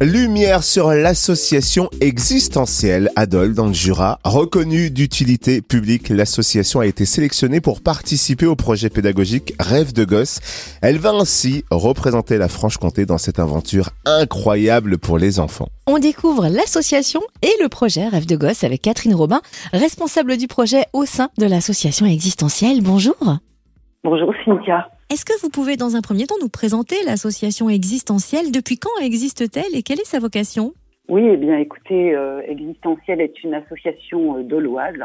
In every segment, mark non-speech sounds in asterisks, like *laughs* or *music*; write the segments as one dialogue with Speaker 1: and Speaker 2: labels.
Speaker 1: Lumière sur l'association existentielle Adol dans le Jura. Reconnue d'utilité publique, l'association a été sélectionnée pour participer au projet pédagogique Rêve de gosse. Elle va ainsi représenter la Franche-Comté dans cette aventure incroyable pour les enfants.
Speaker 2: On découvre l'association et le projet Rêve de gosse avec Catherine Robin, responsable du projet au sein de l'association existentielle. Bonjour.
Speaker 3: Bonjour Cynthia.
Speaker 2: Est-ce que vous pouvez dans un premier temps nous présenter l'association existentielle? Depuis quand existe-t-elle et quelle est sa vocation?
Speaker 3: Oui, eh bien écoutez, euh, Existentielle est une association euh, doloise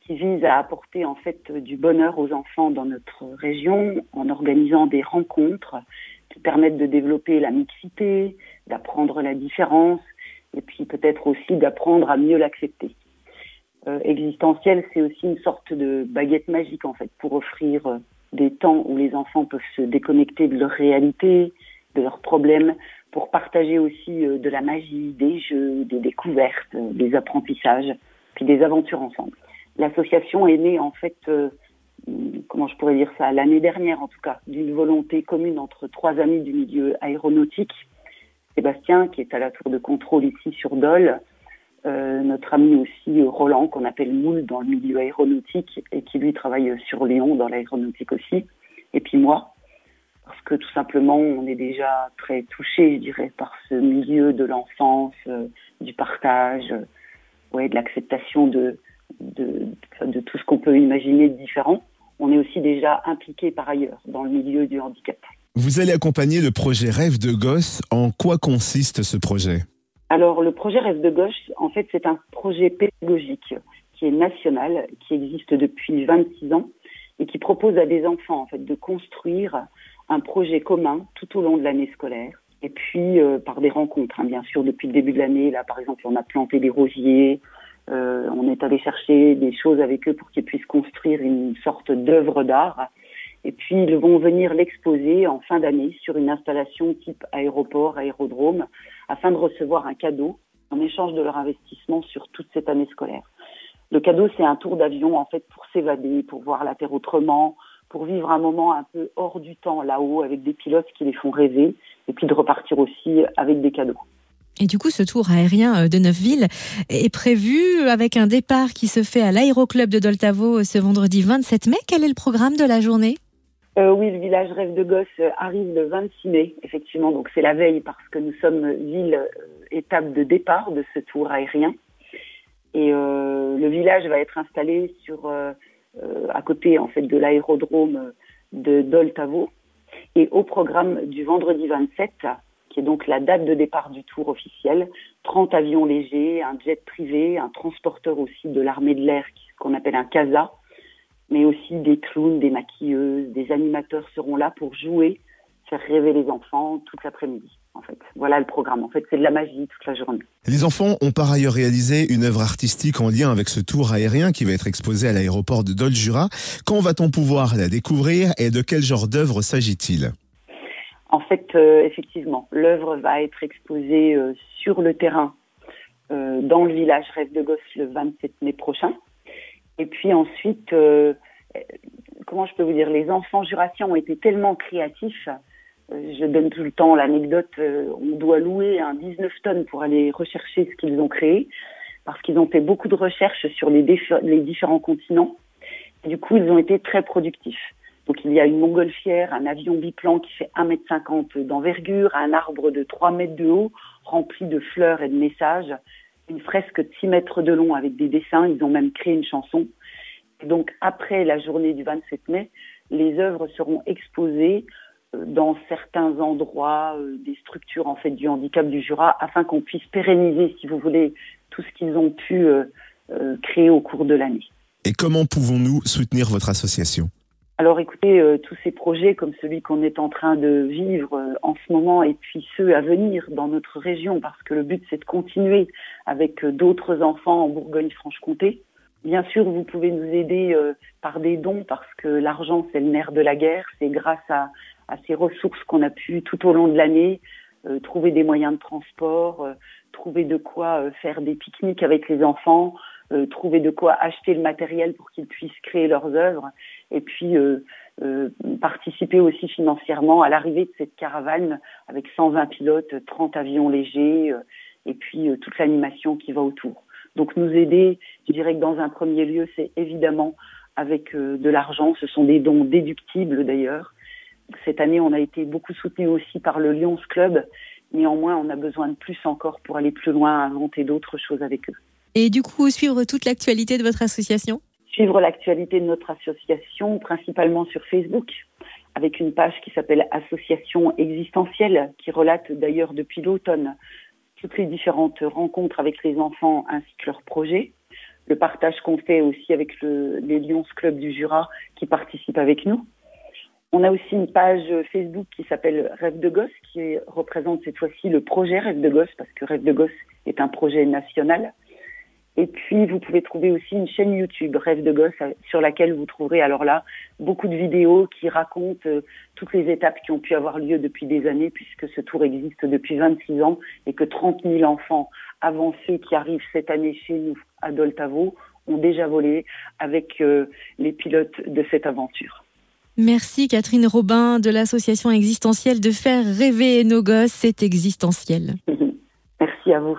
Speaker 3: qui vise à apporter en fait du bonheur aux enfants dans notre région en organisant des rencontres qui permettent de développer la mixité, d'apprendre la différence et puis peut-être aussi d'apprendre à mieux l'accepter. Euh, existentielle, c'est aussi une sorte de baguette magique en fait pour offrir euh, des temps où les enfants peuvent se déconnecter de leur réalité, de leurs problèmes, pour partager aussi euh, de la magie, des jeux, des découvertes, euh, des apprentissages, puis des aventures ensemble. L'association est née en fait, euh, comment je pourrais dire ça, l'année dernière en tout cas, d'une volonté commune entre trois amis du milieu aéronautique. Sébastien, qui est à la tour de contrôle ici sur Dole, euh, notre ami aussi Roland, qu'on appelle Moule dans le milieu aéronautique et qui lui travaille sur Lyon dans l'aéronautique aussi, et puis moi, parce que tout simplement on est déjà très touché, je dirais, par ce milieu de l'enfance, euh, du partage, euh, ouais, de l'acceptation de, de, de tout ce qu'on peut imaginer de différent. On est aussi déjà impliqué par ailleurs dans le milieu du handicap.
Speaker 1: Vous allez accompagner le projet Rêve de gosse. En quoi consiste ce projet?
Speaker 3: Alors, le projet Rêve de gauche, en fait, c'est un projet pédagogique qui est national, qui existe depuis 26 ans et qui propose à des enfants, en fait, de construire un projet commun tout au long de l'année scolaire. Et puis, euh, par des rencontres, hein, bien sûr, depuis le début de l'année. Là, par exemple, on a planté des rosiers, euh, on est allé chercher des choses avec eux pour qu'ils puissent construire une sorte d'œuvre d'art. Et puis, ils vont venir l'exposer en fin d'année sur une installation type aéroport, aérodrome, afin de recevoir un cadeau en échange de leur investissement sur toute cette année scolaire. Le cadeau, c'est un tour d'avion, en fait, pour s'évader, pour voir la Terre autrement, pour vivre un moment un peu hors du temps là-haut avec des pilotes qui les font rêver, et puis de repartir aussi avec des cadeaux.
Speaker 2: Et du coup, ce tour aérien de Neufville est prévu avec un départ qui se fait à l'aéroclub de Doltavo ce vendredi 27 mai. Quel est le programme de la journée?
Speaker 3: Euh, oui, le village Rêve de Gosse arrive le 26 mai, effectivement. Donc c'est la veille parce que nous sommes ville euh, étape de départ de ce tour aérien. Et euh, le village va être installé sur euh, euh, à côté en fait de l'aérodrome de Doltavo. Et au programme du vendredi 27, qui est donc la date de départ du tour officiel, 30 avions légers, un jet privé, un transporteur aussi de l'armée de l'air qu'on appelle un CASA, mais aussi des clowns, des maquilleuses, des animateurs seront là pour jouer, faire rêver les enfants toute l'après-midi. En fait, voilà le programme. En fait, c'est de la magie toute la journée.
Speaker 1: Les enfants ont par ailleurs réalisé une œuvre artistique en lien avec ce tour aérien qui va être exposé à l'aéroport de Dole-Jura. Quand va-t-on pouvoir la découvrir et de quel genre d'œuvre s'agit-il?
Speaker 3: En fait, euh, effectivement, l'œuvre va être exposée euh, sur le terrain euh, dans le village Rêve de Gosse le 27 mai prochain. Et puis ensuite, euh, comment je peux vous dire, les enfants jurassiens ont été tellement créatifs. Euh, je donne tout le temps l'anecdote, euh, on doit louer un 19 tonnes pour aller rechercher ce qu'ils ont créé, parce qu'ils ont fait beaucoup de recherches sur les, les différents continents. Et du coup, ils ont été très productifs. Donc il y a une montgolfière, un avion biplan qui fait 1,50 m d'envergure, un arbre de 3 mètres de haut rempli de fleurs et de messages, une fresque de 6 mètres de long avec des dessins. Ils ont même créé une chanson. Donc, après la journée du 27 mai, les œuvres seront exposées euh, dans certains endroits euh, des structures en fait du handicap du Jura afin qu'on puisse pérenniser, si vous voulez, tout ce qu'ils ont pu euh, créer au cours de l'année.
Speaker 1: Et comment pouvons-nous soutenir votre association?
Speaker 3: Alors écoutez, euh, tous ces projets comme celui qu'on est en train de vivre euh, en ce moment et puis ceux à venir dans notre région, parce que le but c'est de continuer avec euh, d'autres enfants en Bourgogne-Franche-Comté. Bien sûr, vous pouvez nous aider par des dons parce que l'argent c'est le nerf de la guerre. C'est grâce à, à, ces ressources qu'on a pu tout au long de l'année trouver des moyens de transport, trouver de quoi faire des pique-niques avec les enfants, trouver de quoi acheter le matériel pour qu'ils puissent créer leurs œuvres et puis euh, participer aussi financièrement à l'arrivée de cette caravane avec 120 pilotes, 30 avions légers et puis toute l'animation qui va autour. Donc nous aider, je dirais que dans un premier lieu, c'est évidemment avec de l'argent, ce sont des dons déductibles d'ailleurs. Cette année, on a été beaucoup soutenu aussi par le Lions Club. Néanmoins, on a besoin de plus encore pour aller plus loin, inventer d'autres choses avec eux.
Speaker 2: Et du coup, suivre toute l'actualité de votre association
Speaker 3: Suivre l'actualité de notre association, principalement sur Facebook, avec une page qui s'appelle Association existentielle, qui relate d'ailleurs depuis l'automne toutes les différentes rencontres avec les enfants ainsi que leurs projets. Le partage qu'on fait aussi avec le, les Lions Club du Jura qui participent avec nous. On a aussi une page Facebook qui s'appelle Rêve de gosse, qui représente cette fois-ci le projet Rêve de gosse, parce que Rêve de gosse est un projet national. Et puis, vous pouvez trouver aussi une chaîne YouTube, Rêve de gosse, sur laquelle vous trouverez alors là beaucoup de vidéos qui racontent euh, toutes les étapes qui ont pu avoir lieu depuis des années, puisque ce tour existe depuis 26 ans et que 30 000 enfants avancés qui arrivent cette année chez nous à Doltavo ont déjà volé avec euh, les pilotes de cette aventure.
Speaker 2: Merci Catherine Robin de l'association existentielle de faire rêver nos gosses, c'est existentiel. *laughs*
Speaker 3: Merci à vous.